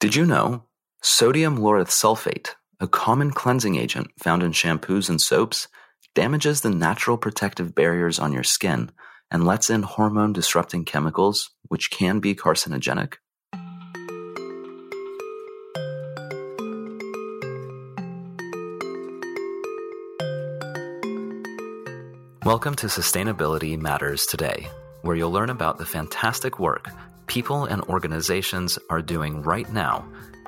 Did you know sodium lauryl sulfate, a common cleansing agent found in shampoos and soaps, damages the natural protective barriers on your skin and lets in hormone disrupting chemicals which can be carcinogenic? Welcome to Sustainability Matters Today, where you'll learn about the fantastic work people and organizations are doing right now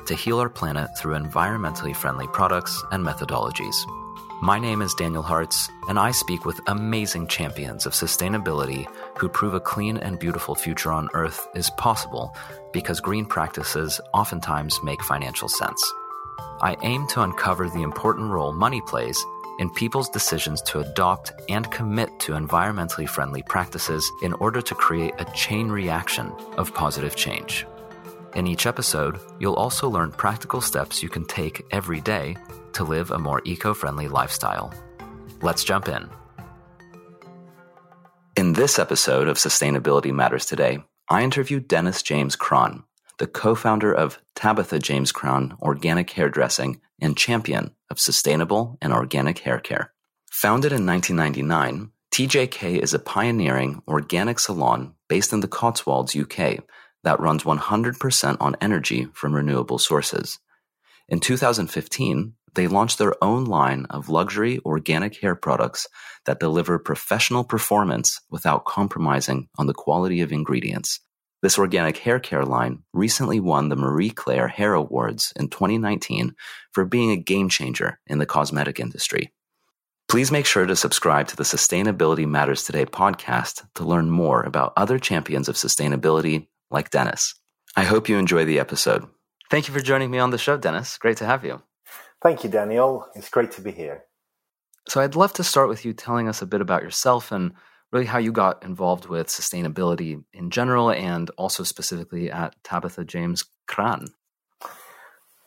to heal our planet through environmentally friendly products and methodologies. My name is Daniel Hartz, and I speak with amazing champions of sustainability who prove a clean and beautiful future on Earth is possible because green practices oftentimes make financial sense. I aim to uncover the important role money plays in people's decisions to adopt and commit to environmentally friendly practices in order to create a chain reaction of positive change. In each episode, you'll also learn practical steps you can take every day to live a more eco friendly lifestyle. Let's jump in. In this episode of Sustainability Matters Today, I interviewed Dennis James Kraan, the co founder of Tabitha James Kraan Organic Hairdressing and champion of sustainable and organic hair care. Founded in 1999, TJK is a pioneering organic salon based in the Cotswolds, UK, that runs 100% on energy from renewable sources. In 2015, they launched their own line of luxury organic hair products that deliver professional performance without compromising on the quality of ingredients. This organic hair care line recently won the Marie Claire Hair Awards in 2019 for being a game changer in the cosmetic industry. Please make sure to subscribe to the Sustainability Matters Today podcast to learn more about other champions of sustainability like Dennis. I hope you enjoy the episode. Thank you for joining me on the show, Dennis. Great to have you. Thank you, Daniel. It's great to be here. So, I'd love to start with you telling us a bit about yourself and really how you got involved with sustainability in general and also specifically at Tabitha James Kraan.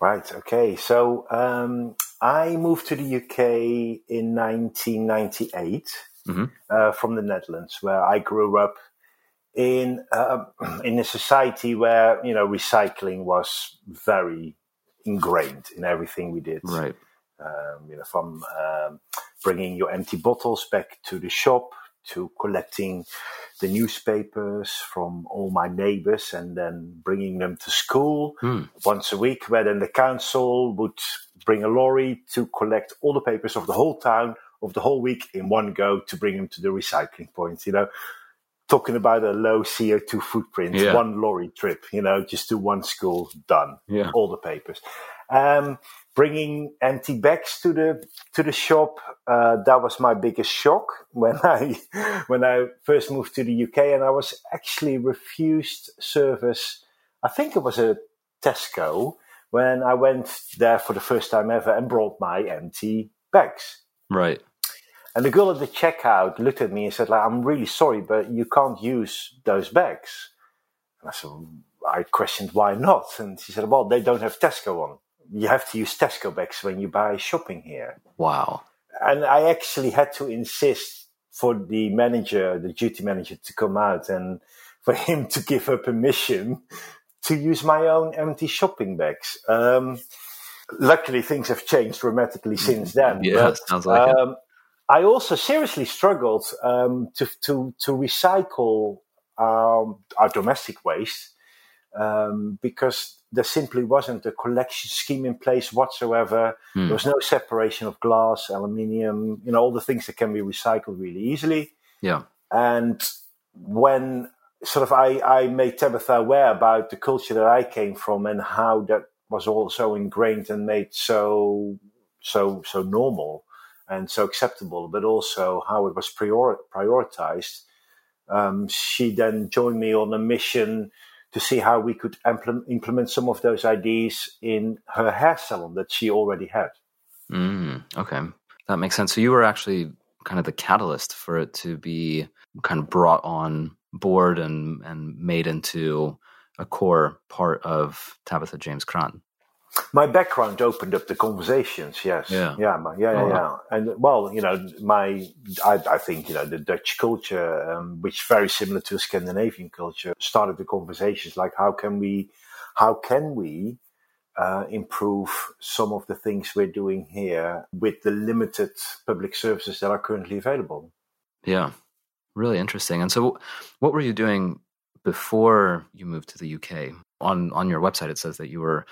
Right. Okay. So um, I moved to the UK in 1998 mm-hmm. uh, from the Netherlands, where I grew up in uh, in a society where you know recycling was very ingrained in everything we did. Right. Um, you know, from um, bringing your empty bottles back to the shop to collecting the newspapers from all my neighbors and then bringing them to school mm. once a week, where then the council would bring a lorry to collect all the papers of the whole town of the whole week in one go to bring them to the recycling points. You know, talking about a low CO2 footprint, yeah. one lorry trip, you know, just to one school, done, yeah. all the papers. Um, bringing empty bags to the to the shop uh, that was my biggest shock when I when I first moved to the UK and I was actually refused service. I think it was a Tesco when I went there for the first time ever and brought my empty bags. Right. And the girl at the checkout looked at me and said, like, "I'm really sorry, but you can't use those bags." And I said, I questioned why not, and she said, "Well, they don't have Tesco on." You have to use Tesco bags when you buy shopping here. Wow. And I actually had to insist for the manager, the duty manager, to come out and for him to give her permission to use my own empty shopping bags. Um, luckily, things have changed dramatically since then. Yeah, but, sounds like um, it. I also seriously struggled um, to, to, to recycle um, our domestic waste um, because there simply wasn't a collection scheme in place whatsoever. Mm. There was no separation of glass, aluminium, you know, all the things that can be recycled really easily. Yeah. And when sort of I, I made Tabitha aware about the culture that I came from and how that was all so ingrained and made so so so normal and so acceptable, but also how it was prior, prioritized. Um, she then joined me on a mission to see how we could implement some of those ideas in her hair salon that she already had. Mm, okay, that makes sense. So you were actually kind of the catalyst for it to be kind of brought on board and and made into a core part of Tabitha James Kraan my background opened up the conversations. Yes, yeah, yeah, yeah, yeah, oh, yeah. And well, you know, my I, I think you know the Dutch culture, um, which very similar to Scandinavian culture, started the conversations like how can we, how can we uh, improve some of the things we're doing here with the limited public services that are currently available. Yeah, really interesting. And so, what were you doing before you moved to the UK? On on your website, it says that you were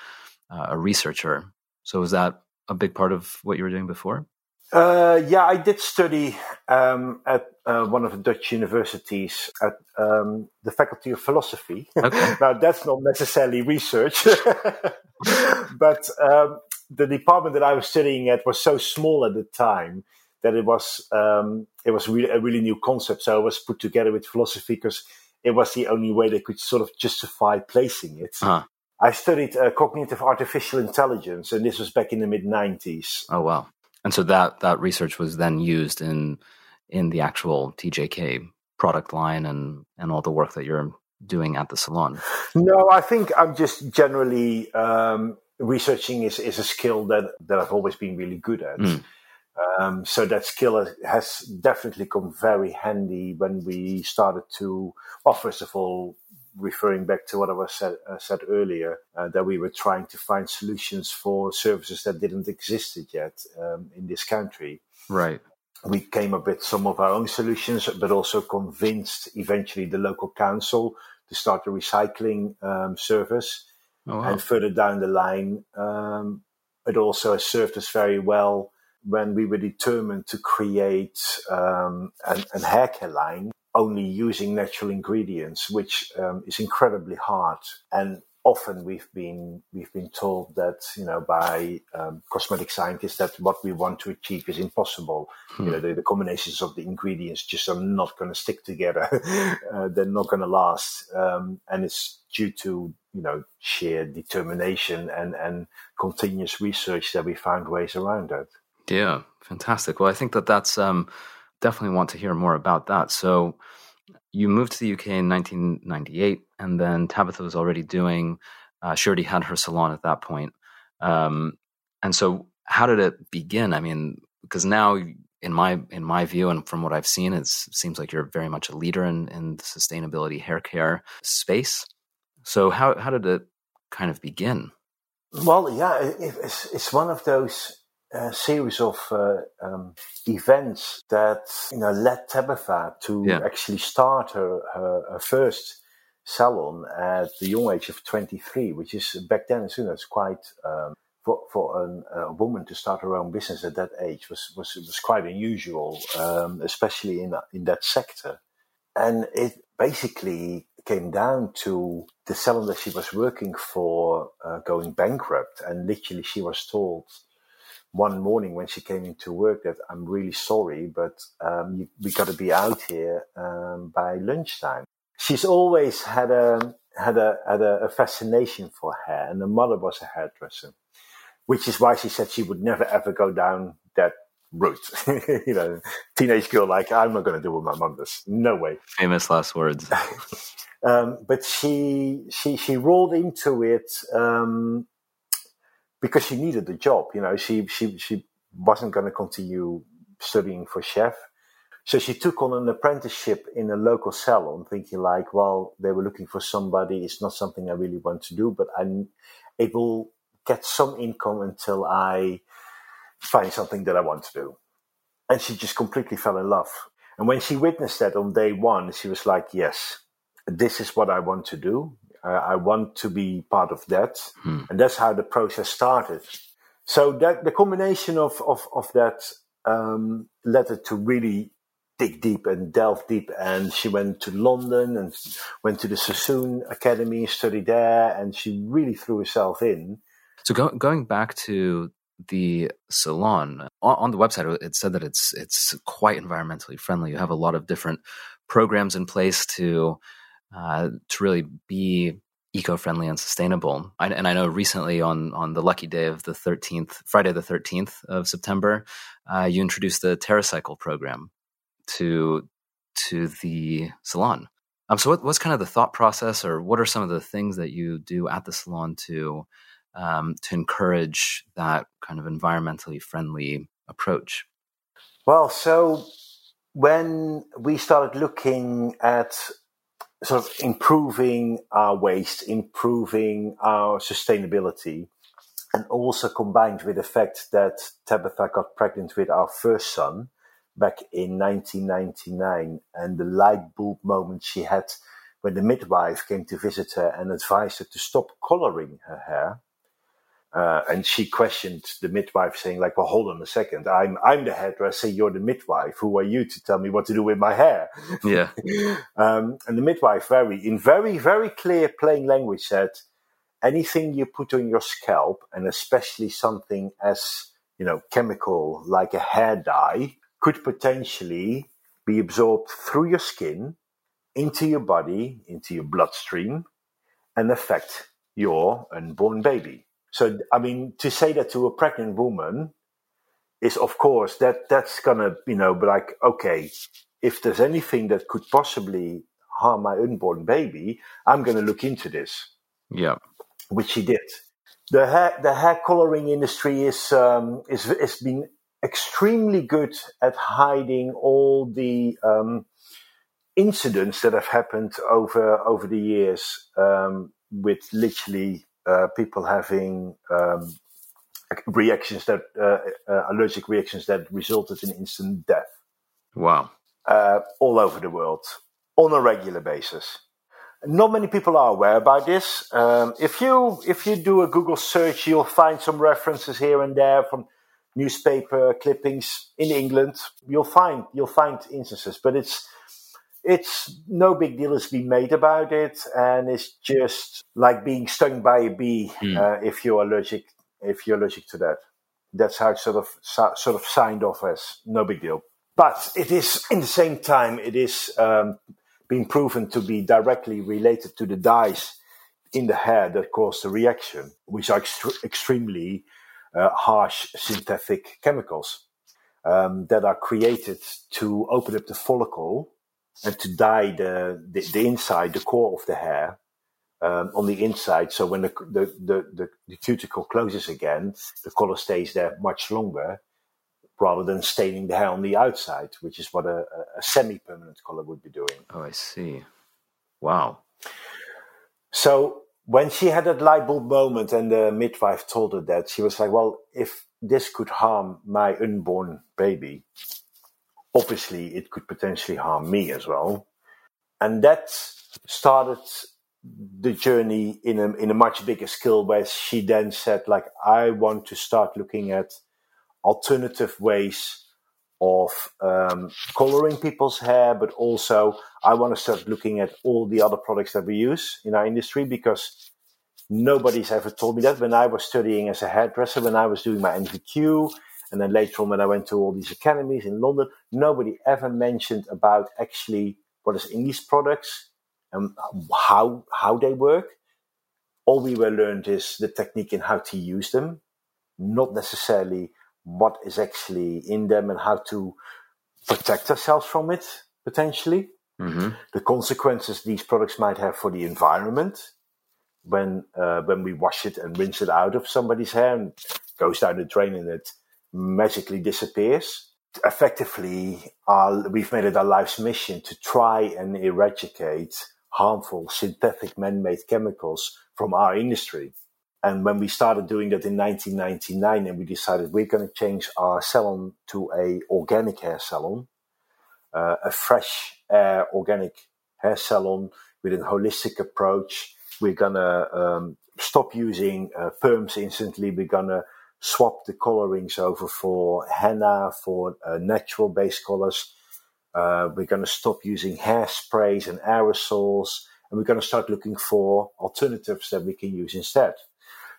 uh, a researcher. So, was that a big part of what you were doing before? Uh, yeah, I did study um, at uh, one of the Dutch universities at um, the Faculty of Philosophy. Okay. now, that's not necessarily research, but um, the department that I was studying at was so small at the time that it was um, it was really a really new concept. So I was put together with philosophy because it was the only way they could sort of justify placing it. Uh-huh. I studied uh, cognitive artificial intelligence, and this was back in the mid '90s. Oh wow! And so that that research was then used in in the actual TJK product line and and all the work that you're doing at the salon. No, I think I'm just generally um, researching is is a skill that that I've always been really good at. Mm. Um, so that skill has definitely come very handy when we started to, well, first of all, referring back to what I was said, uh, said earlier, uh, that we were trying to find solutions for services that didn't exist yet um, in this country. Right. We came up with some of our own solutions, but also convinced eventually the local council to start a recycling um, service. Oh, wow. And further down the line, um, it also served us very well when we were determined to create um, an, an hair care line only using natural ingredients, which um, is incredibly hard. And often we've been we've been told that you know by um, cosmetic scientists that what we want to achieve is impossible. Hmm. You know the, the, combinations of the ingredients just are not going to stick together. uh, they're not going to last, um, and it's due to you know sheer determination and and continuous research that we found ways around that. Yeah, fantastic. Well, I think that that's um, definitely want to hear more about that. So you moved to the UK in 1998, and then Tabitha was already doing. Uh, she already had her salon at that point. Um, and so, how did it begin? I mean, because now, in my in my view, and from what I've seen, it seems like you're very much a leader in in the sustainability hair care space. So, how how did it kind of begin? Well, yeah, it's, it's one of those a series of uh, um, events that you know led Tabitha to yeah. actually start her, her, her, first salon at the young age of 23, which is back then, as you know, it's quite um, for, for an, a woman to start her own business at that age was was was quite unusual, um, especially in in that sector. And it basically came down to the salon that she was working for uh, going bankrupt, and literally she was told one morning when she came into work that I'm really sorry, but um, you, we got to be out here um, by lunchtime. She's always had a had a had a, a, fascination for hair, and her mother was a hairdresser, which is why she said she would never ever go down that route. you know, teenage girl like I'm not going to do what my mum does. No way. Famous last words. um, but she she she rolled into it um, because she needed the job. You know, she she she wasn't going to continue studying for chef. So she took on an apprenticeship in a local salon, thinking like, well, they were looking for somebody. It's not something I really want to do, but I, it will get some income until I find something that I want to do. And she just completely fell in love. And when she witnessed that on day one, she was like, yes, this is what I want to do. Uh, I want to be part of that. Hmm. And that's how the process started. So that the combination of, of, of that um, led her to really dig deep and delve deep. And she went to London and went to the Sassoon Academy, studied there, and she really threw herself in. So go, going back to the salon on, on the website, it said that it's it's quite environmentally friendly. You have a lot of different programs in place to uh, to really be eco-friendly and sustainable. I, and I know recently on on the lucky day of the 13th, Friday the 13th of September, uh, you introduced the TerraCycle program to to the salon. Um, so what, what's kind of the thought process, or what are some of the things that you do at the salon to um, to encourage that kind of environmentally friendly approach? Well, so when we started looking at sort of improving our waste, improving our sustainability, and also combined with the fact that Tabitha got pregnant with our first son back in 1999 and the light bulb moment she had when the midwife came to visit her and advised her to stop coloring her hair. Uh, and she questioned the midwife, saying, "Like, well, hold on a second. I'm I'm the hairdresser. You're the midwife. Who are you to tell me what to do with my hair?" Yeah. um, and the midwife, very in very very clear, plain language, said, "Anything you put on your scalp, and especially something as you know chemical like a hair dye, could potentially be absorbed through your skin into your body, into your bloodstream, and affect your unborn baby." So, I mean, to say that to a pregnant woman is, of course, that that's gonna, you know, be like, okay, if there's anything that could possibly harm my unborn baby, I'm gonna look into this. Yeah, which he did. The hair, the hair coloring industry is um, is has been extremely good at hiding all the um, incidents that have happened over over the years um, with literally uh, people having um, reactions that uh, uh, allergic reactions that resulted in instant death. Wow! Uh, all over the world on a regular basis. Not many people are aware about this. Um, if you if you do a Google search, you'll find some references here and there from newspaper clippings in England. You'll find you'll find instances, but it's it's no big deal has been made about it, and it's just like being stung by a bee mm. uh, if you're allergic if you're allergic to that. That's how it's sort of sort of signed off as no big deal. But it is in the same time it is um, being proven to be directly related to the dyes in the hair that cause the reaction, which are ext- extremely uh, harsh synthetic chemicals um, that are created to open up the follicle and to dye the, the, the inside, the core of the hair um, on the inside. So when the, the, the, the, cuticle closes again, the color stays there much longer rather than staining the hair on the outside, which is what a, a semi permanent color would be doing. Oh, I see. Wow. So when she had that light bulb moment and the midwife told her that, she was like, well, if this could harm my unborn baby, obviously it could potentially harm me as well. And that started the journey in a, in a much bigger scale where she then said, like, I want to start looking at alternative ways of um, coloring people's hair, but also I want to start looking at all the other products that we use in our industry because nobody's ever told me that. When I was studying as a hairdresser, when I was doing my NVQ, and then later on, when I went to all these academies in London, nobody ever mentioned about actually what is in these products and how how they work. All we were learned is the technique and how to use them, not necessarily what is actually in them and how to protect ourselves from it potentially. Mm-hmm. The consequences these products might have for the environment when uh, when we wash it and rinse it out of somebody's hair and goes down the drain and it magically disappears. Effectively, our, we've made it our life's mission to try and eradicate harmful synthetic man-made chemicals from our industry. And when we started doing that in 1999 and we decided we're going to change our salon to a organic hair salon, uh, a fresh air organic hair salon with a holistic approach. We're going to um, stop using uh, perms instantly. We're going to swap the colorings over for henna, for uh, natural base colors. Uh, we're going to stop using hairsprays and aerosols, and we're going to start looking for alternatives that we can use instead.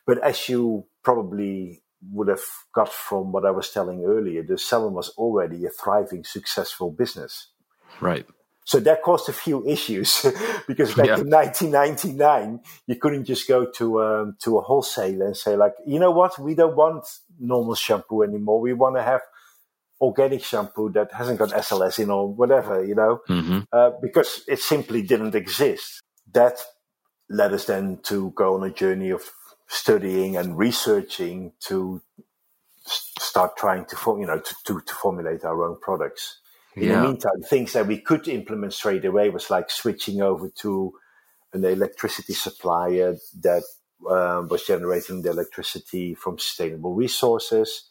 But as you probably would have got from what I was telling earlier, the salon was already a thriving, successful business. Right. So that caused a few issues because back yeah. in 1999, you couldn't just go to um, to a wholesaler and say like, you know what, we don't want normal shampoo anymore. We want to have organic shampoo that hasn't got SLS in or whatever, you know, mm-hmm. uh, because it simply didn't exist. That led us then to go on a journey of studying and researching to start trying to, you know, to, to, to formulate our own products In yeah. the meantime, things that we could implement straight away was like switching over to an electricity supplier that um, was generating the electricity from sustainable resources,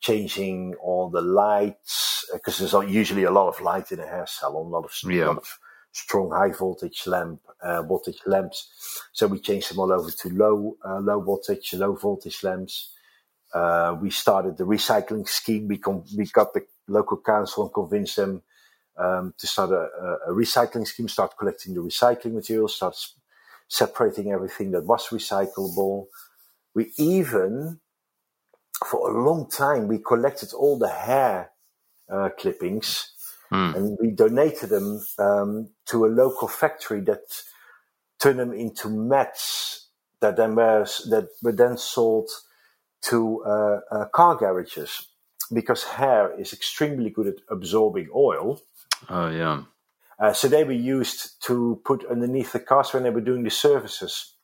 changing all the lights because there's usually a lot of light in a hair salon, a lot of, yeah. lot of strong high voltage lamp uh, voltage lamps. So we changed them all over to low uh, low voltage, low voltage lamps. Uh, we started the recycling scheme. We com- we got the local council and convince them um, to start a, a, recycling scheme, start collecting the recycling materials, start separating everything that was recyclable. We even, for a long time, we collected all the hair uh, clippings mm. and we donated them um, to a local factory that turned them into mats that then were that were then sold to uh, uh, car garages because hair is extremely good at absorbing oil. Oh yeah. Uh, so they were used to put underneath the cars when they were doing the services.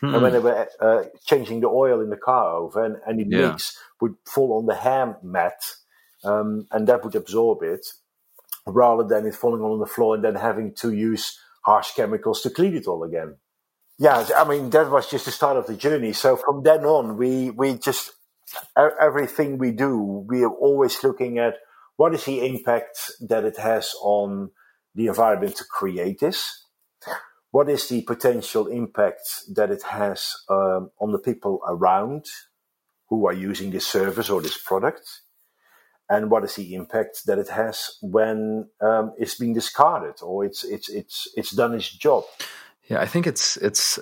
Hmm. And when they were uh, changing the oil in the car over, and any yeah. leaks would fall on the hair mat, um, and that would absorb it, rather than it falling on the floor and then having to use harsh chemicals to clean it all again. Yeah, I mean that was just the start of the journey. So from then on, we we just everything we do, we are always looking at what is the impact that it has on the environment to create this. What is the potential impact that it has um, on the people around who are using this service or this product? And what is the impact that it has when um, it's being discarded or it's it's it's it's done its job? Yeah, I think it's it's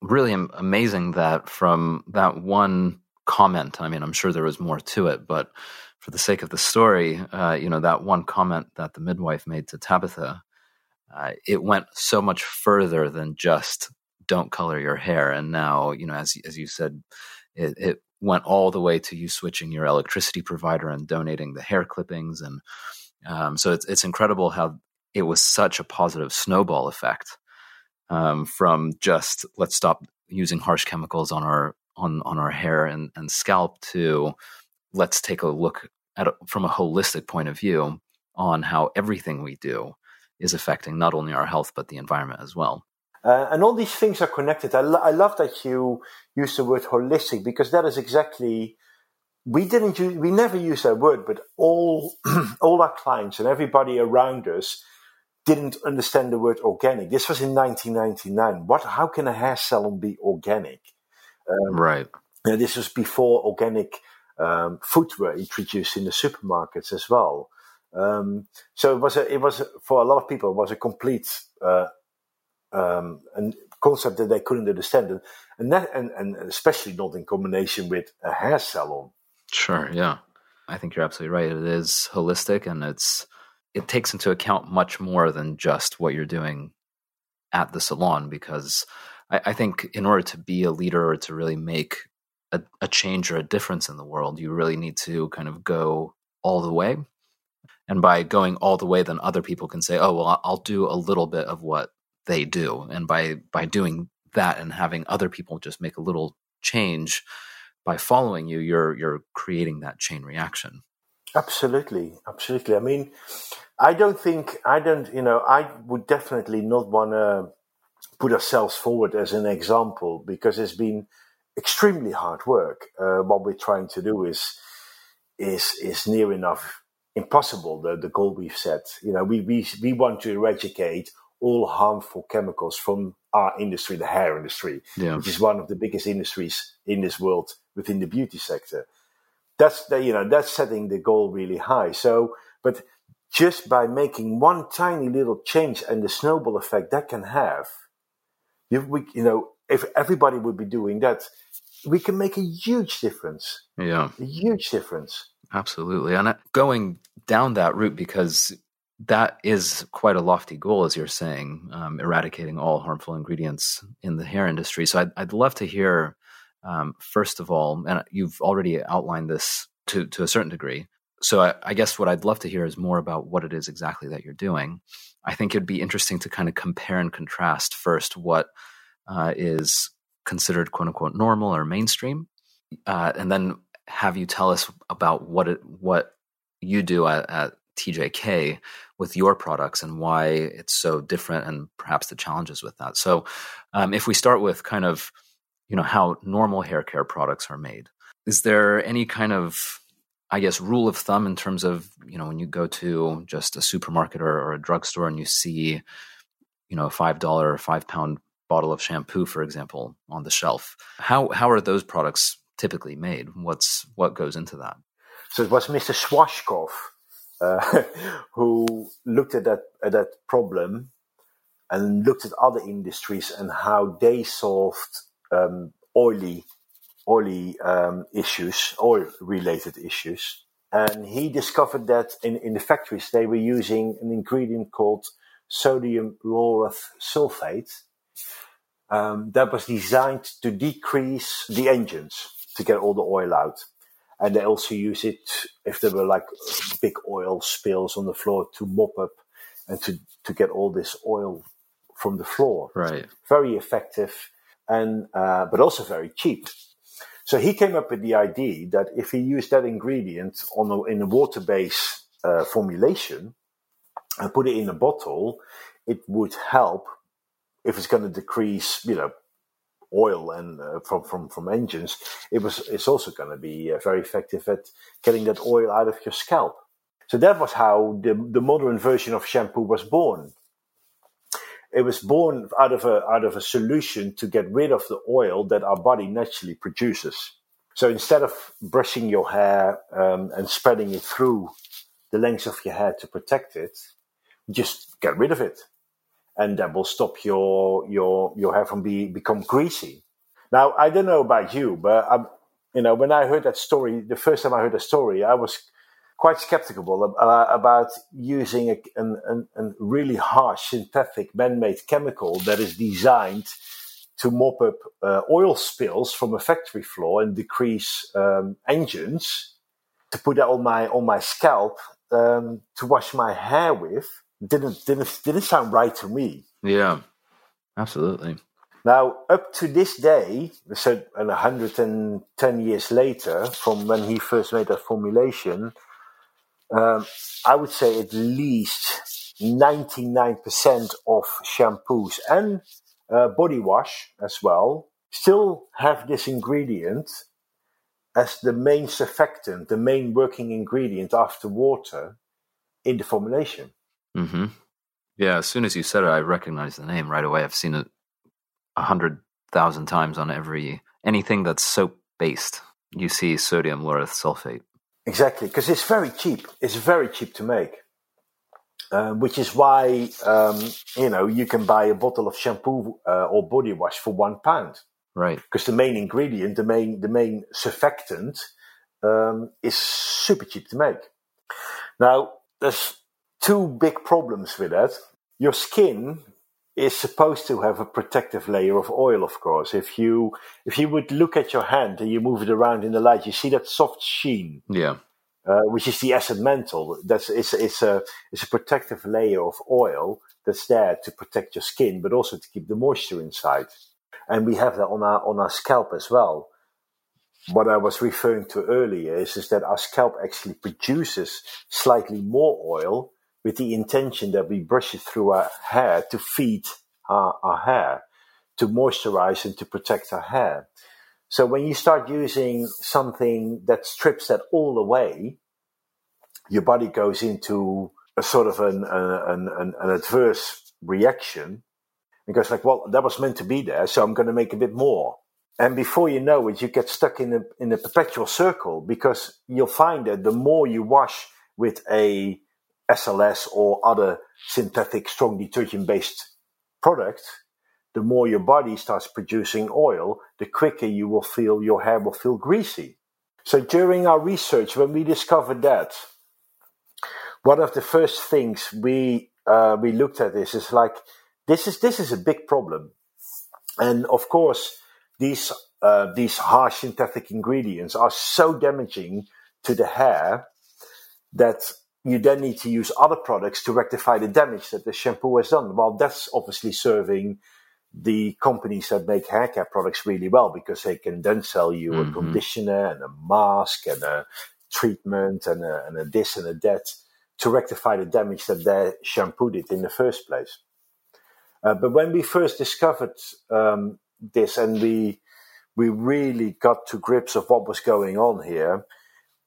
really amazing that from that one comment. I mean, I'm sure there was more to it, but for the sake of the story, uh, you know, that one comment that the midwife made to Tabitha, uh, it went so much further than just "don't color your hair." And now, you know, as as you said, it, it went all the way to you switching your electricity provider and donating the hair clippings, and um, so it's it's incredible how it was such a positive snowball effect um, from just let's stop using harsh chemicals on our on on our hair and, and scalp to let's take a look at from a holistic point of view on how everything we do is affecting not only our health but the environment as well. Uh, and all these things are connected. I, lo- I love that you use the word holistic because that is exactly we didn't use, we never use that word, but all all our clients and everybody around us didn't understand the word organic. This was in 1999. What? How can a hair salon be organic? Um, right. Know, this was before organic um, food were introduced in the supermarkets as well. Um, so it was a, it was for a lot of people it was a complete uh, um, concept that they couldn't understand, and that and, and especially not in combination with a hair salon. Sure, yeah, I think you're absolutely right. It is holistic, and it's it takes into account much more than just what you're doing at the salon because I, I think in order to be a leader or to really make a, a change or a difference in the world, you really need to kind of go all the way. And by going all the way, then other people can say, "Oh, well, I'll do a little bit of what they do." And by by doing that and having other people just make a little change by following you, you're you're creating that chain reaction. Absolutely, absolutely. I mean, I don't think I don't. You know, I would definitely not want to put ourselves forward as an example because it's been extremely hard work. Uh, what we're trying to do is is is near enough impossible. The the goal we've set. You know, we we we want to eradicate all harmful chemicals from our industry, the hair industry, yeah. which is one of the biggest industries in this world within the beauty sector. That's the, you know that's setting the goal really high. So, but just by making one tiny little change and the snowball effect that can have, you, we, you know, if everybody would be doing that, we can make a huge difference. Yeah. A huge difference. Absolutely. And going down that route, because that is quite a lofty goal, as you're saying, um, eradicating all harmful ingredients in the hair industry. So I'd, I'd love to hear, um, first of all, and you've already outlined this to, to a certain degree. So I, I guess what I'd love to hear is more about what it is exactly that you're doing. I think it'd be interesting to kind of compare and contrast first what uh, is considered quote unquote normal or mainstream, uh, and then have you tell us about what it what you do at, at TJK with your products and why it's so different and perhaps the challenges with that. So, um, if we start with kind of you know how normal hair care products are made, is there any kind of I guess rule of thumb in terms of you know when you go to just a supermarket or, or a drugstore and you see you know a five dollar or five pound bottle of shampoo, for example, on the shelf. How how are those products typically made? What's what goes into that? So it was Mr. Schwarzkopf uh, who looked at that at that problem and looked at other industries and how they solved um, oily oily um, issues, oil related issues. And he discovered that in, in the factories they were using an ingredient called sodium lauryl sulfate um, that was designed to decrease the engines to get all the oil out. And they also use it if there were like big oil spills on the floor to mop up and to, to get all this oil from the floor. Right. Very effective and, uh, but also very cheap. So he came up with the idea that if he used that ingredient on a, in a water-based uh, formulation and put it in a bottle, it would help if it's going to decrease, you know, oil and uh, from from from engines, it was it's also going to be uh, very effective at getting that oil out of your scalp. So that was how the the modern version of shampoo was born. It was born out of a out of a solution to get rid of the oil that our body naturally produces. So instead of brushing your hair um, and spreading it through the length of your hair to protect it, just get rid of it and that will stop your your your hair from be become greasy. Now I don't know about you, but I'm, you know when I heard that story, the first time I heard the story, I was quite skeptical uh, about using a, an, an, really harsh synthetic man-made chemical that is designed to mop up uh, oil spills from a factory floor and decrease um, engines to put that on my on my scalp um, to wash my hair with didn't didn't didn't sound right to me. Yeah, absolutely. Now, up to this day, so 110 years later, from when he first made that formulation, um, I would say at least 99% of shampoos and uh, body wash as well still have this ingredient as the main surfactant, the main working ingredient after water in the formulation. Mm-hmm. Yeah, as soon as you said it, I recognized the name right away. I've seen it a hundred thousand times on every anything that's soap based. You see sodium lauryl sulfate. Exactly, because it's very cheap. It's very cheap to make, uh, which is why um, you know you can buy a bottle of shampoo uh, or body wash for one pound. Right. Because the main ingredient, the main the main surfactant, um, is super cheap to make. Now, there's two big problems with that. Your skin is supposed to have a protective layer of oil, of course. If you if you would look at your hand and you move it around in the light, you see that soft sheen. Yeah. Uh, which is the acid mantle. That's it's it's a it's a protective layer of oil that's there to protect your skin, but also to keep the moisture inside. And we have that on our on our scalp as well. What I was referring to earlier is, is that our scalp actually produces slightly more oil with the intention that we brush it through our hair to feed our, our hair, to moisturize and to protect our hair. So when you start using something that strips that all away, your body goes into a sort of an, an, an, an adverse reaction and goes like, well, that was meant to be there, so I'm going to make a bit more. And before you know it, you get stuck in a, in a perpetual circle because you'll find that the more you wash with a SLS or other synthetic strong detergent based product, the more your body starts producing oil, the quicker you will feel your hair will feel greasy. So during our research, when we discovered that, one of the first things we uh, we looked at this is like this is this is a big problem, and of course these uh, these harsh synthetic ingredients are so damaging to the hair that you then need to use other products to rectify the damage that the shampoo has done. Well, that's obviously serving the companies that make hair care products really well because they can then sell you mm-hmm. a conditioner and a mask and a treatment and a, and a this and a that to rectify the damage that their shampoo did in the first place. Uh, but when we first discovered um, this and we we really got to grips of what was going on here,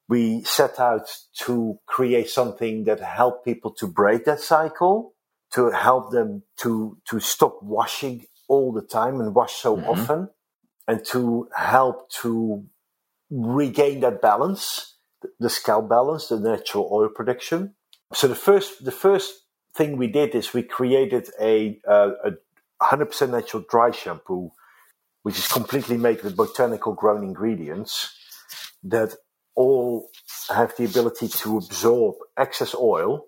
we set out to create something that helped people to break that cycle, to help them to to stop washing all the time and wash so mm-hmm. often, and to help to regain that balance, the scalp balance, the natural oil production. So the first the first thing we did is we created a, uh, a 100% natural dry shampoo, which is completely made with botanical grown ingredients that all have the ability to absorb excess oil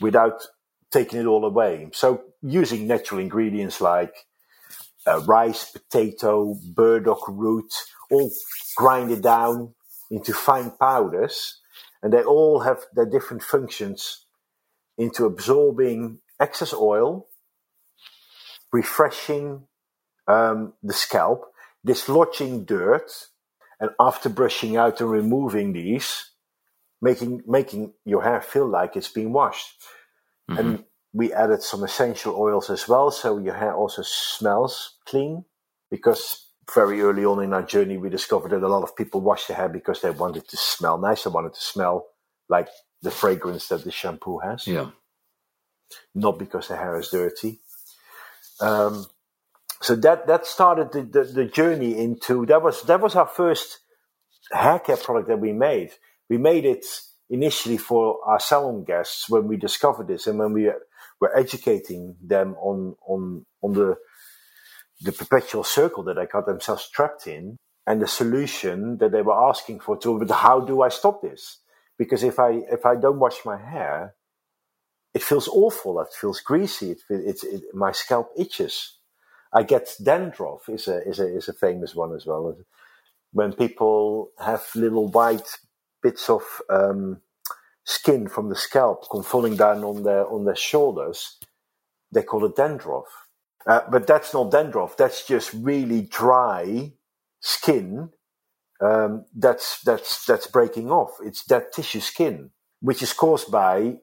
without taking it all away. So using natural ingredients like uh, rice, potato, burdock root, all grinded down into fine powders, and they all have their different functions into absorbing excess oil, refreshing um, the scalp, dislodging dirt, and after brushing out and removing these, making making your hair feel like it's being washed. Mm-hmm. And we added some essential oils as well, so your hair also smells clean. Because very early on in our journey, we discovered that a lot of people wash their hair because they wanted to smell nice. They wanted to smell like the fragrance that the shampoo has. Yeah. Not because the hair is dirty. Um, so that that started the, the, the, journey into that was that was our first hair care product that we made. We made it initially for our salon guests when we discovered this and when we were educating them on on on the the perpetual circle that they got themselves trapped in and the solution that they were asking for to but how do I stop this? Because if I if I don't wash my hair, it feels awful. It feels greasy. It, it, it my scalp itches I get dandruff is a is a is a famous one as well. When people have little white bits of um, skin from the scalp come falling down on their on their shoulders, they call it dandruff. Uh, but that's not dandruff. That's just really dry skin um, that's that's that's breaking off. It's that tissue skin, which is caused by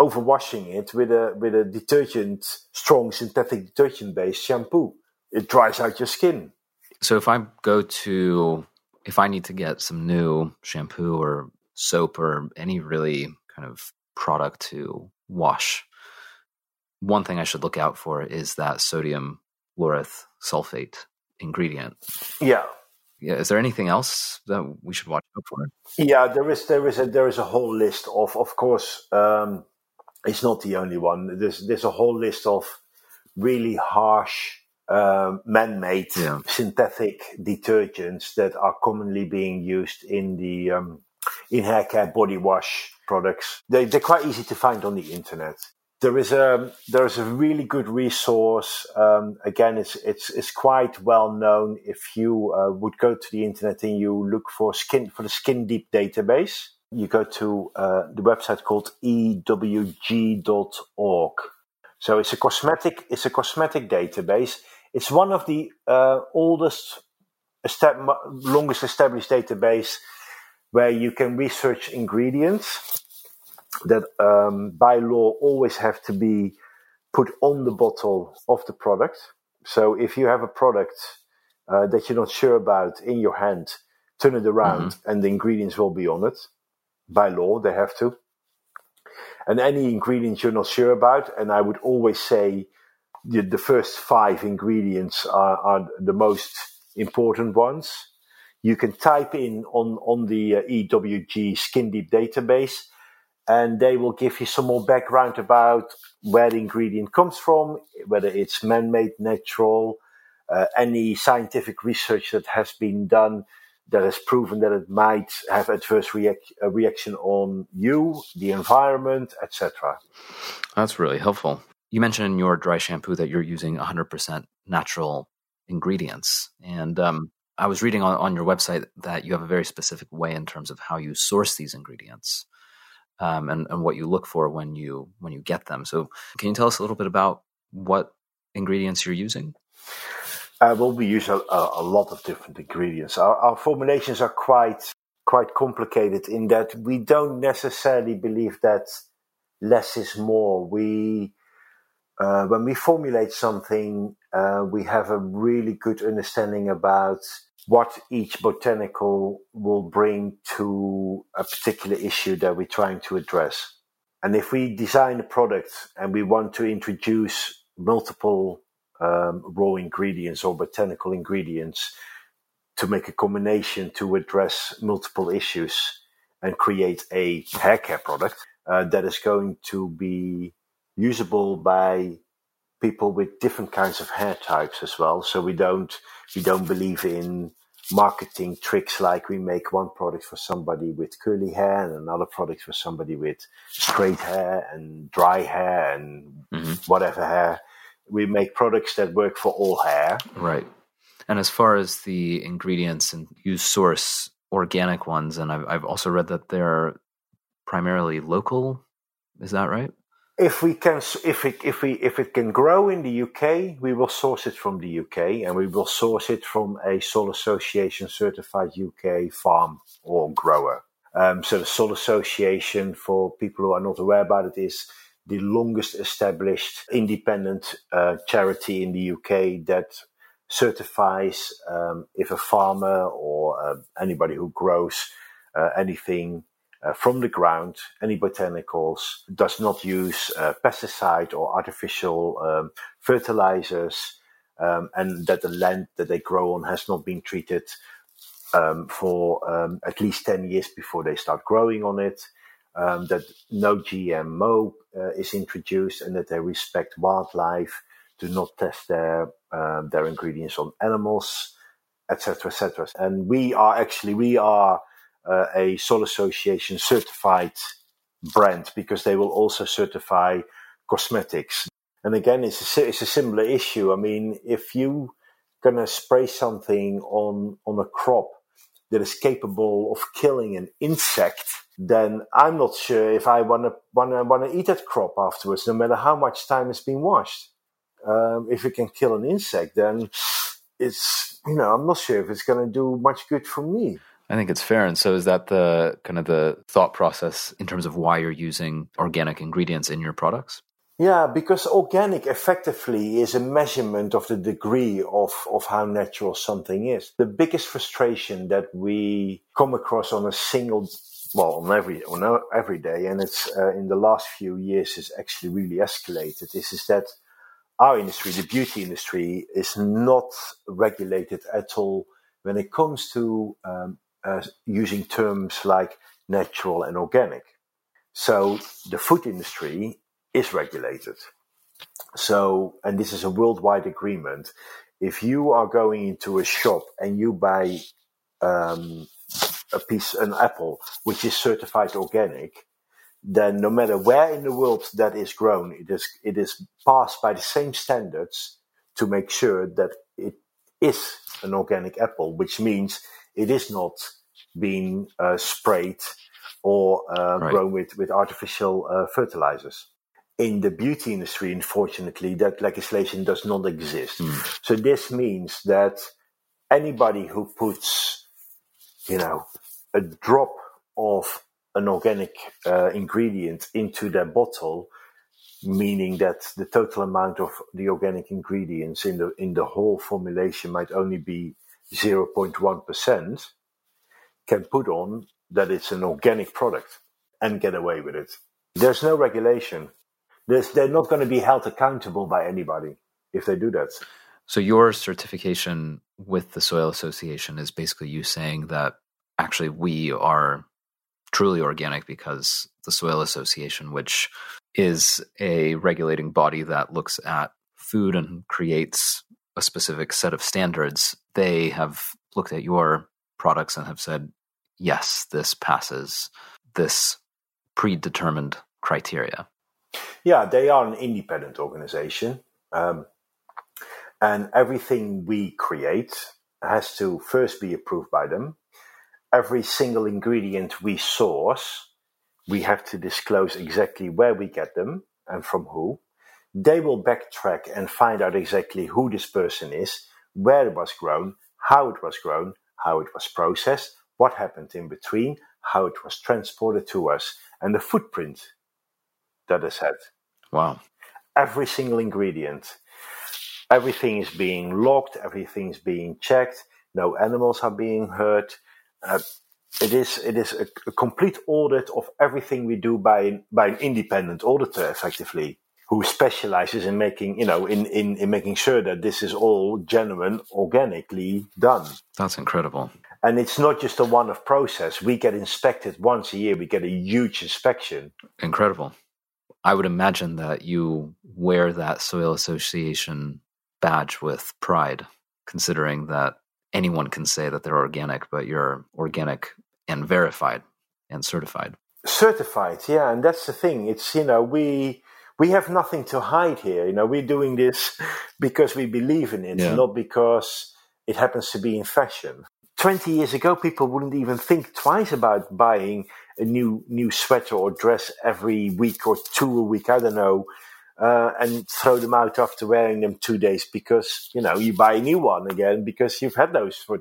overwashing it with a with a detergent, strong synthetic detergent based shampoo. It dries out your skin. So if I go to if I need to get some new shampoo or soap or any really kind of product to wash, one thing I should look out for is that sodium laureth sulfate ingredient. Yeah. Yeah. Is there anything else that we should watch out for? Yeah, there is. There is a there is a whole list of. Of course, um, it's not the only one. There's there's a whole list of really harsh uh, man-made yeah. synthetic detergents that are commonly being used in the um, in hair care body wash products. They, they're quite easy to find on the internet. There is a there is a really good resource. Um, again, it's it's it's quite well known. If you uh, would go to the internet and you look for skin for the Skin Deep database, you go to uh, the website called ewg.org. So it's a cosmetic it's a cosmetic database. It's one of the uh, oldest, longest established database where you can research ingredients that um, by law always have to be put on the bottle of the product. So if you have a product uh, that you're not sure about in your hand, turn it around mm-hmm. and the ingredients will be on it by law, they have to. And any ingredients you're not sure about, and I would always say the, the first five ingredients are, are, the most important ones. You can type in on, on the uh, EWG Skin Deep database, and they will give you some more background about where the ingredient comes from, whether it's man made, natural, uh, any scientific research that has been done that has proven that it might have adverse reac- reaction on you, the environment, etc. That's really helpful. You mentioned in your dry shampoo that you're using 100% natural ingredients, and um, I was reading on, on, your website that you have a very specific way in terms of how you source these ingredients. Um, and, and what you look for when you when you get them. So, can you tell us a little bit about what ingredients you're using? Uh, well, we use a, a, lot of different ingredients. Our, our, formulations are quite quite complicated in that we don't necessarily believe that less is more. We uh, when we formulate something, uh, we have a really good understanding about what each botanical will bring to a particular issue that we're trying to address. And if we design a product and we want to introduce multiple um, raw ingredients or botanical ingredients to make a combination to address multiple issues and create a hair care product uh, that is going to be usable by people with different kinds of hair types as well. So we don't we don't believe in marketing tricks like we make one product for somebody with curly hair and another product for somebody with straight hair and dry hair and mm-hmm. whatever hair. We make products that work for all hair. Right. And as far as the ingredients and you source organic ones, and I've, I've also read that they're primarily local. Is that right? If we can if it if we if it can grow in the UK, we will source it from the UK and we will source it from a Soil Association certified UK farm or grower. Um, so the Soil Association, for people who are not aware about it, is the longest established independent uh, charity in the UK that certifies um, if a farmer or uh, anybody who grows uh, anything uh, from the ground, any botanicals, does not use uh, pesticide or artificial um, fertilizers, um, and that the land that they grow on has not been treated um, for um, at least 10 years before they start growing on it, um, that no GMO uh, is introduced, and that they respect wildlife, do not test their, um, their ingredients on animals, etc., etc. And we are actually, we are uh, a Soil Association certified brand because they will also certify cosmetics. And again, it's a, it's a similar issue. I mean, if you gonna spray something on on a crop that is capable of killing an insect, then I'm not sure if I wanna wanna wanna eat that crop afterwards, no matter how much time it's been washed. Um, if it can kill an insect, then it's you know I'm not sure if it's gonna do much good for me. I think it's fair. And so is that the kind of the thought process in terms of why you're using organic ingredients in your products? Yeah, because organic effectively is a measurement of the degree of, of how natural something is. The biggest frustration that we come across on a single, well, on every, on every day, and it's uh, in the last few years is actually really escalated, is, is that our industry, the beauty industry, is not regulated at all when it comes to um, uh, using terms like natural and organic. So the food industry is regulated. So, and this is a worldwide agreement. If you are going into a shop and you buy um, a piece, an apple, which is certified organic, then no matter where in the world that is grown, it is it is passed by the same standards to make sure that it is an organic apple, which means it is not being uh, sprayed or uh, right. grown with, with artificial uh, fertilizers. In the beauty industry, unfortunately, that legislation does not exist. Mm. So this means that anybody who puts, you know, a drop of an organic uh, ingredient into their bottle, meaning that the total amount of the organic ingredients in the in the whole formulation might only be 0.1 percent, can put on that it's an organic product and get away with it. There's no regulation. There's, they're not going to be held accountable by anybody if they do that. So your certification with the Soil Association is basically you saying that actually we are truly organic because the Soil Association, which is a regulating body that looks at food and creates a specific set of standards, they have looked at your products and have said yes, this passes this predetermined criteria? Yeah, they are an independent organization. Um, and everything we create has to first be approved by them. Every single ingredient we source, we have to disclose exactly where we get them and from who. They will backtrack and find out exactly who this person is, where it was grown, how it was grown, how it was processed, what happened in between, how it was transported to us, and the footprint that is had. Wow. Every single ingredient. Everything is being logged, everything is being checked, no animals are being hurt. Uh, it is it is a, a, complete audit of everything we do by by an independent auditor, effectively, who specializes in making you know in, in in making sure that this is all genuine, organically done. That's incredible. And it's not just a one-off process. We get inspected once a year. We get a huge inspection. Incredible. I would imagine that you wear that Soil Association badge with pride, considering that anyone can say that they're organic, but you're organic and verified and certified. Certified, yeah, and that's the thing. It's you know we we have nothing to hide here. You know, we're doing this because we believe in it, yeah. not because it happens to be in fashion. 20 years ago, people wouldn't even think twice about buying a new new sweater or dress every week or two a week. I don't know, uh, and throw them out after wearing them two days because you know you buy a new one again because you've had those for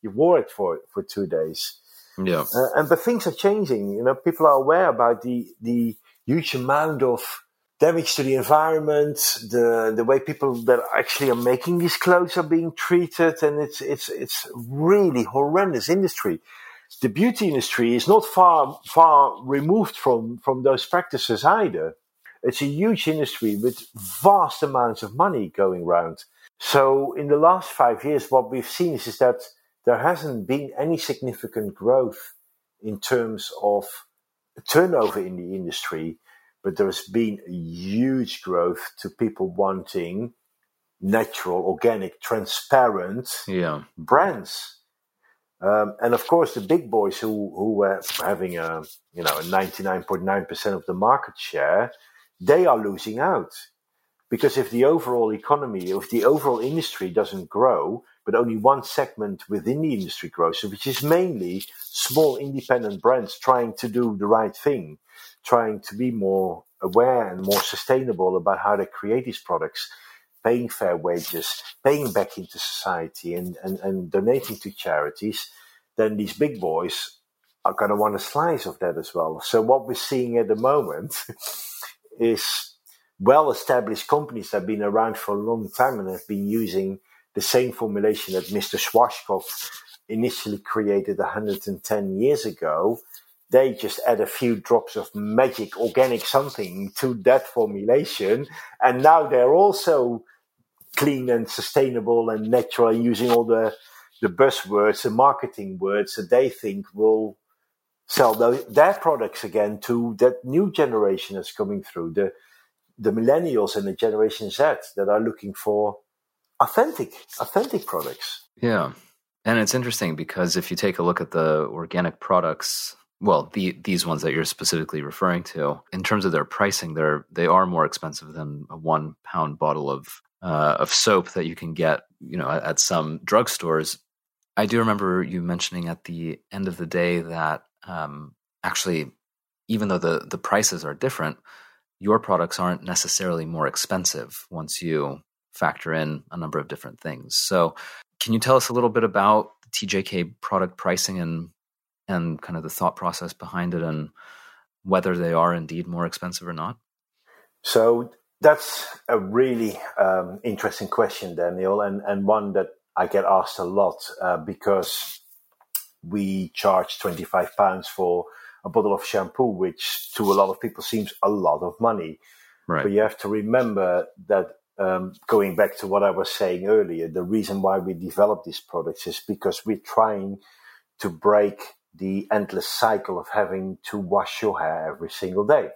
you wore it for for two days. Yeah, uh, and but things are changing. You know, people are aware about the the huge amount of damage to the environment, the the way people that actually are making these clothes are being treated, and it's it's it's really horrendous industry. The beauty industry is not far far removed from from those practices either. It's a huge industry with vast amounts of money going around. So in the last five years, what we've seen is, is that there hasn't been any significant growth in terms of turnover in the industry but there's been huge growth to people wanting natural, organic, transparent yeah. brands. Um, and of course, the big boys who who were having a you know a ninety nine point nine percent of the market share, they are losing out because if the overall economy, if the overall industry doesn't grow, but only one segment within the industry grows, which is mainly small independent brands trying to do the right thing, trying to be more aware and more sustainable about how they create these products, paying fair wages, paying back into society, and, and, and donating to charities, then these big boys are going to want a slice of that as well. So, what we're seeing at the moment is well established companies that have been around for a long time and have been using the same formulation that Mr. Schwarzkopf initially created 110 years ago they just add a few drops of magic organic something to that formulation. And now they're also clean and sustainable and natural using all the the buzzwords and marketing words that they think will sell their products again to that new generation that's coming through the the millennials and the generation Z that are looking for authentic authentic products. Yeah. And it's interesting because if you take a look at the organic products well the these ones that you're specifically referring to in terms of their pricing they're they are more expensive than a one pound bottle of uh, of soap that you can get you know at, at some drugstores. I do remember you mentioning at the end of the day that um, actually even though the the prices are different your products aren't necessarily more expensive once you factor in a number of different things. So can you tell us a little bit about tjk product pricing and and kind of the thought process behind it and whether they are indeed more expensive or not? So that's a really um, interesting question, Daniel, and, and one that I get asked a lot uh, because we charge 25 pounds for a bottle of shampoo, which to a lot of people seems a lot of money. Right. But you have to remember that um, going back to what I was saying earlier, the reason why we develop these products is because we're trying to break the endless cycle of having to wash your hair every single day.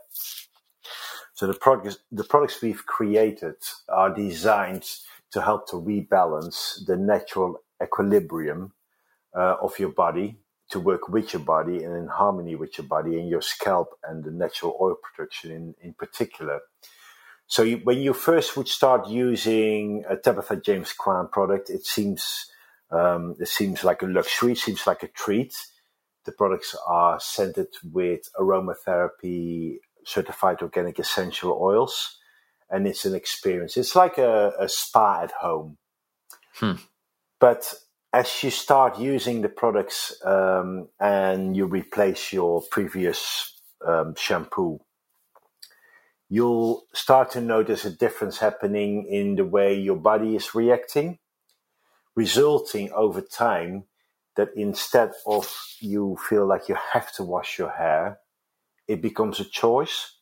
So the products, the products we've created are designed to help to rebalance the natural equilibrium uh, of your body, to work with your body and in harmony with your body and your scalp and the natural oil production in, in particular. So you, when you first would start using a Tabitha James Kraan product, it seems um, it seems like a luxury, it seems like a treat the products are scented with aromatherapy certified organic essential oils, and it's an experience. It's like a, a spa at home. Hmm. But as you start using the products um, and you replace your previous um, shampoo, you'll start to notice a difference happening in the way your body is reacting, resulting over time that instead of you feel like you have to wash your hair, it becomes a choice.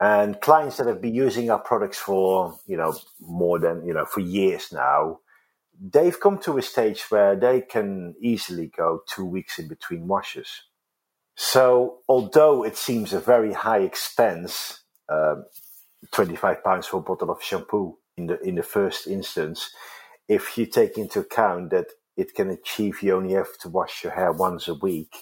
And clients that have been using our products for, you know, more than, you know, for years now, they've come to a stage where they can easily go two weeks in between washes. So, although it seems a very high expense, uh, 25 pounds for a bottle of shampoo in the in the first instance, if you take into account that it can achieve you only have to wash your hair once a week,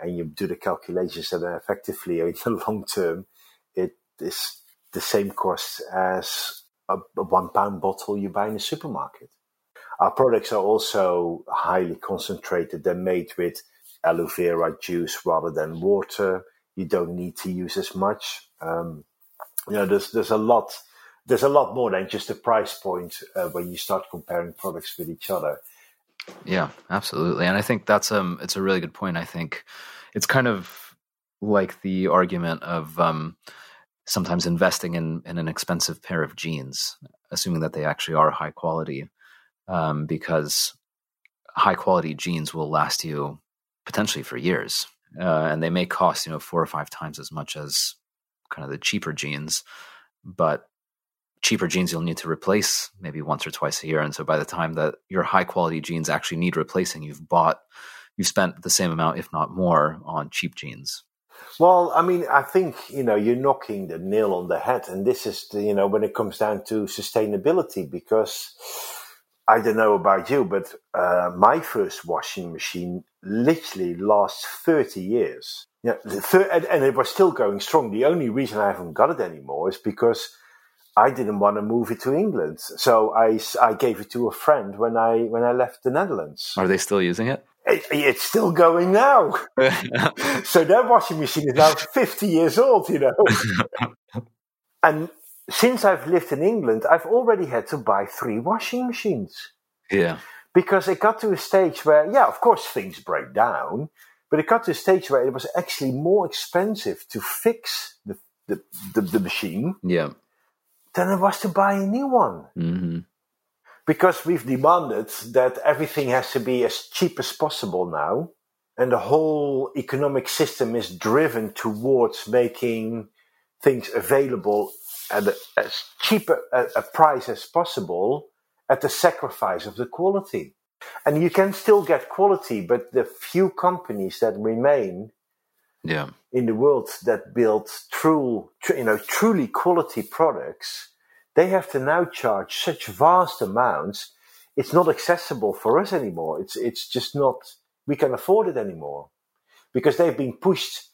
and you do the calculations that effectively in the long term, it is the same cost as a, a one pound bottle you buy in a supermarket. Our products are also highly concentrated. They're made with aloe vera juice rather than water. You don't need to use as much. Um, you know, there's there's a lot there's a lot more than just the price point uh, when you start comparing products with each other. Yeah, absolutely, and I think that's um it's a really good point. I think it's kind of like the argument of um, sometimes investing in in an expensive pair of jeans, assuming that they actually are high quality, um, because high quality jeans will last you potentially for years, uh, and they may cost you know four or five times as much as kind of the cheaper jeans, but cheaper jeans you'll need to replace maybe once or twice a year, and so by the time that your high quality jeans actually need replacing, you've bought you've spent the same amount, if not more, on cheap jeans. Well, I mean, I think you know you're knocking the nail on the head, and this is the, you know when it comes down to sustainability because I don't know about you, but uh, my first washing machine literally lasts 30 years. Yeah, and, and, it was still going strong. The only reason I haven't got it anymore is because I didn't want to move it to England. So I, I gave it to a friend when I when I left the Netherlands. Are they still using it? it it's still going now. so that washing machine is now 50 years old, you know. and since I've lived in England, I've already had to buy three washing machines. Yeah. Because it got to a stage where, yeah, of course things break down, but it got to a stage where it was actually more expensive to fix the, the, the, the machine yeah. Than it was to buy a new one. Mm-hmm. Because we've demanded that everything has to be as cheap as possible now. And the whole economic system is driven towards making things available at a, as cheap a, a price as possible at the sacrifice of the quality. And you can still get quality, but the few companies that remain yeah. In the world that build true, you know, truly quality products, they have to now charge such vast amounts. It's not accessible for us anymore. It's it's just not. We can afford it anymore because they've been pushed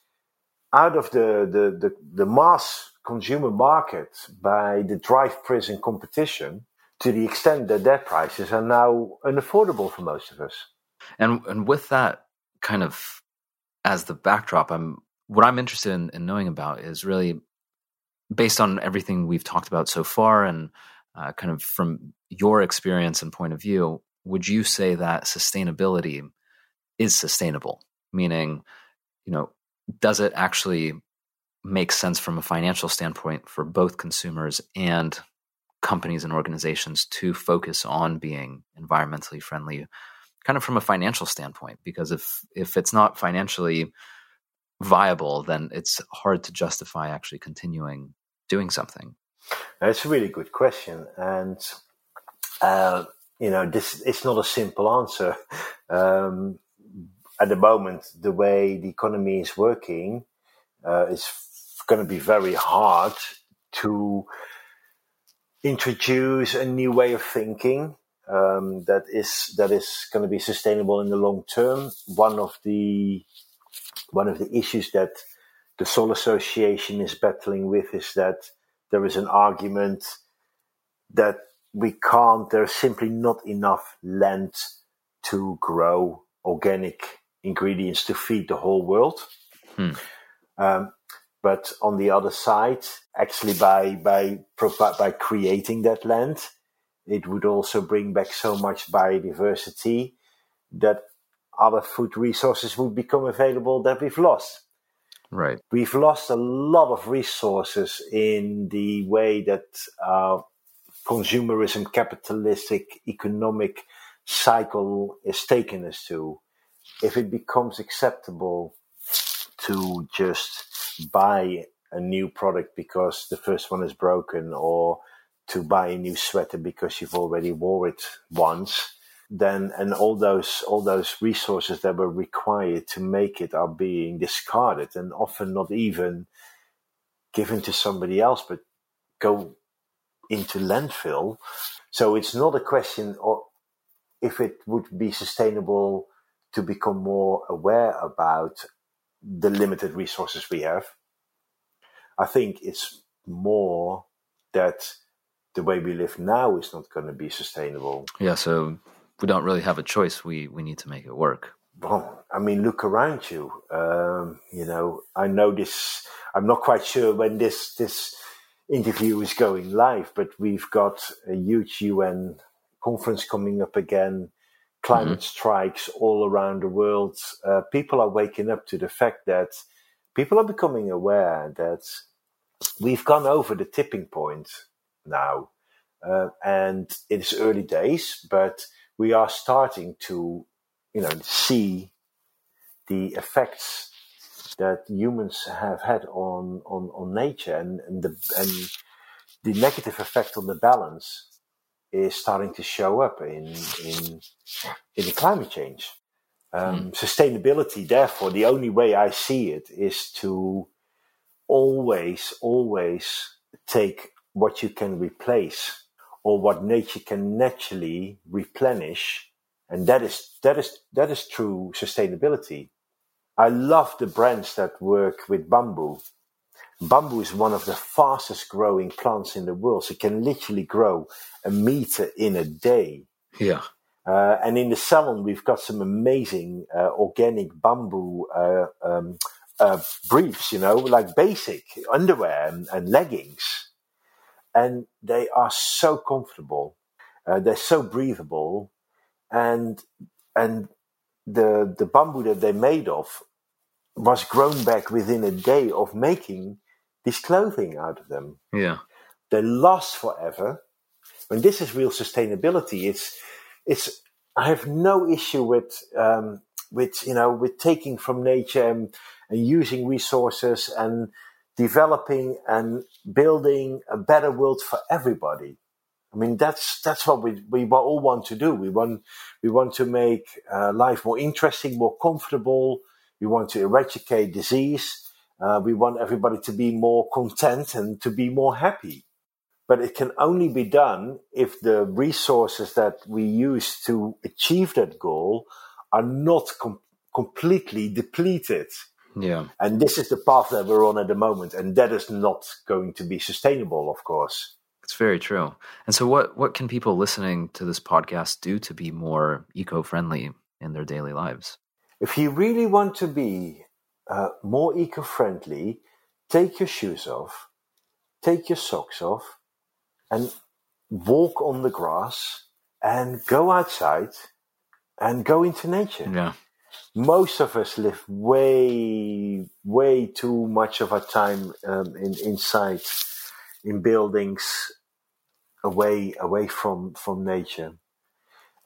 out of the the the, the mass consumer market by the drive prison competition to the extent that their prices are now unaffordable for most of us. And and with that kind of as the backdrop, I'm what I'm interested in, in knowing about is really based on everything we've talked about so far, and uh, kind of from your experience and point of view. Would you say that sustainability is sustainable? Meaning, you know, does it actually make sense from a financial standpoint for both consumers and companies and organizations to focus on being environmentally friendly kind of from a financial standpoint because if if it's not financially viable then it's hard to justify actually continuing doing something that's a really good question and uh, you know this it's not a simple answer um, at the moment the way the economy is working uh, it's going to be very hard to introduce a new way of thinking um, that is that is going to be sustainable in the long term. One of the one of the issues that the Soil Association is battling with is that there is an argument that we can't. There's simply not enough land to grow organic ingredients to feed the whole world. Hmm. Um, but on the other side, actually by by by creating that land, it would also bring back so much biodiversity that other food resources would become available that we've lost. Right. We've lost a lot of resources in the way that our consumerism, capitalistic, economic cycle is taking us to. If it becomes acceptable to just buy a new product because the first one is broken or to buy a new sweater because you've already wore it once then and all those all those resources that were required to make it are being discarded and often not even given to somebody else but go into landfill. So it's not a question of if it would be sustainable to become more aware about the limited resources we have. I think it's more that the way we live now is not going to be sustainable. Yeah so we don't really have a choice. We we need to make it work. Well, I mean, look around you. Um, you know, I know this. I'm not quite sure when this this interview is going live, but we've got a huge UN conference coming up again. Climate mm-hmm. strikes all around the world. Uh, people are waking up to the fact that people are becoming aware that we've gone over the tipping point now, uh, and it's early days, but we are starting to, you know, see the effects that humans have had on on, on nature and, and the and the negative effect on the balance is starting to show up in in in the climate change. Um, mm. Sustainability, therefore, the only way I see it is to always, always take what you can replace or what nature can naturally replenish. And that is, that is, that is true sustainability. I love the brands that work with bamboo. Bamboo is one of the fastest growing plants in the world. So it can literally grow a meter in a day. Yeah. Uh, and in the salon, we've got some amazing uh, organic bamboo uh, um, uh, briefs, you know, like basic underwear and, and leggings and they are so comfortable. Uh, they're so breathable, and and the the bamboo that they're made of was grown back within a day of making this clothing out of them. Yeah, they last forever. And this is real sustainability. It's it's. I have no issue with um, with you know with taking from nature and, and using resources and developing and building a better world for everybody. I mean, that's that's what we we all want to do. We want we want to make uh, life more interesting, more comfortable. We want to eradicate disease. Uh, we want everybody to be more content and to be more happy. But it can only be done if the resources that we use to achieve that goal are not com- completely depleted. Yeah. And this is the path that we're on at the moment. And that is not going to be sustainable, of course. It's very true. And so what what can people listening to this podcast do to be more eco-friendly in their daily lives? If you really want to be uh, more eco-friendly, take your shoes off, take your socks off, and walk on the grass and go outside and go into nature. Yeah most of us live way, way too much of our time um, in, inside in buildings, away, away from from nature,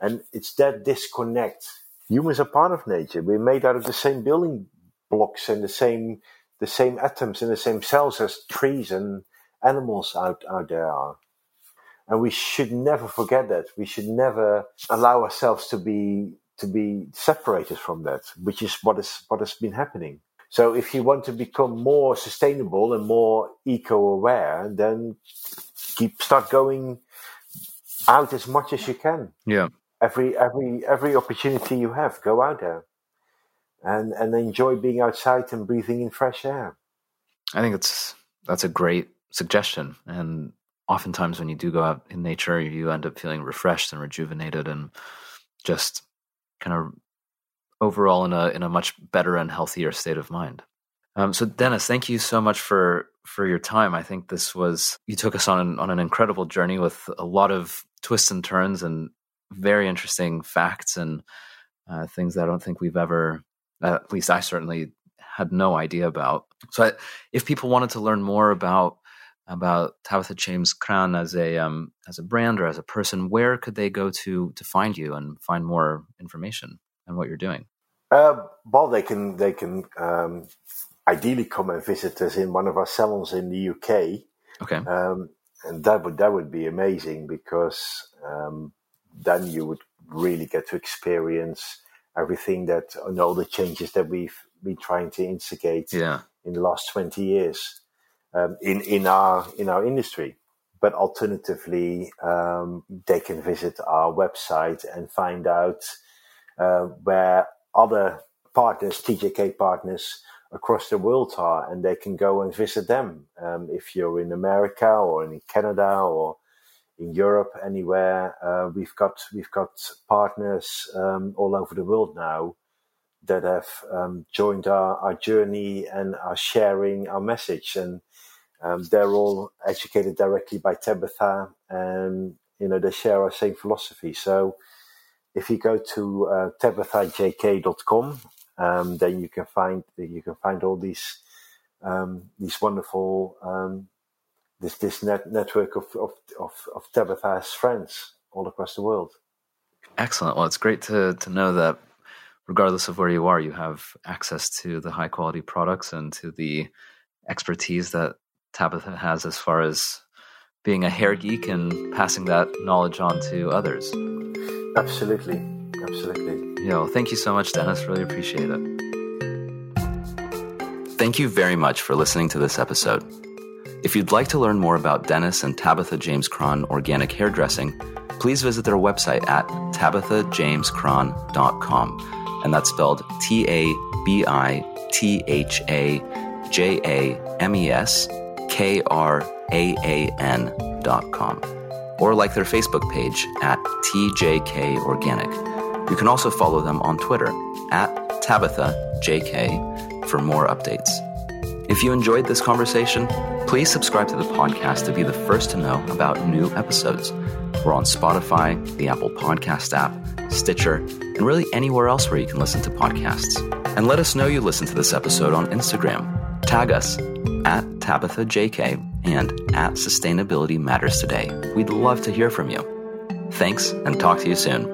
and it's that disconnect. Humans are part of nature. We're made out of the same building blocks and the same the same atoms and the same cells as trees and animals out out there are. And we should never forget that. We should never allow ourselves to be to be separated from that, which is what is what has been happening. So if you want to become more sustainable and more eco-aware, then keep start going out as much as you can. Yeah. Every every every opportunity you have, go out there and and enjoy being outside and breathing in fresh air. I think it's that's a great suggestion. And oftentimes when you do go out in nature, you end up feeling refreshed and rejuvenated and just kind of overall in a in a much better and healthier state of mind. Um, so Dennis, thank you so much for for your time. I think this was you took us on an, on an incredible journey with a lot of twists and turns and very interesting facts and uh, things that I don't think we've ever, at least I certainly had no idea about. So, I, if people wanted to learn more about about Tabitha James Kraan as a um, as a brand or as a person, where could they go to to find you and find more information and what you're doing? Uh, well, they can they can um, ideally come and visit us in one of our salons in the UK. Okay, um, and that would that would be amazing because um, then you would really get to experience everything that and all the changes that we've been trying to instigate yeah. in the last twenty years um, in in our in our industry. But alternatively, um, they can visit our website and find out uh, where other partners, TJK partners across the world are, and they can go and visit them. Um, if you're in America or in Canada or in Europe, anywhere, uh, we've got we've got partners um, all over the world now that have um, joined our, our journey and are sharing our message and um, they're all educated directly by Tabitha, and you know they share our same philosophy. So if you go to uh, tabithajk.com, um, then you can find you can find all these um, these wonderful um, this this net, network of, of, of, of Tabitha's friends all across the world. Excellent. Well, it's great to to know that regardless of where you are, you have access to the high quality products and to the expertise that Tabitha has as far as being a hair geek and passing that knowledge on to others. Absolutely. Absolutely. Well, thank you so much, Dennis. Really appreciate it. Thank you very much for listening to this episode. If you'd like to learn more about Dennis and Tabitha James Kraan Organic Hairdressing, please visit their website at tabithajameskraan.com. And that's spelled T A B I T H A J A M E S K R A A N dot com, or like their Facebook page at TJK Organic. You can also follow them on Twitter at Tabitha JK for more updates. If you enjoyed this conversation, please subscribe to the podcast to be the first to know about new episodes. We're on Spotify, the Apple Podcast app, Stitcher, and really anywhere else where you can listen to podcasts. And let us know you listened to this episode on Instagram. Tag us at Tabitha JK and at Sustainability Matters Today. We'd love to hear from you. Thanks and talk to you soon.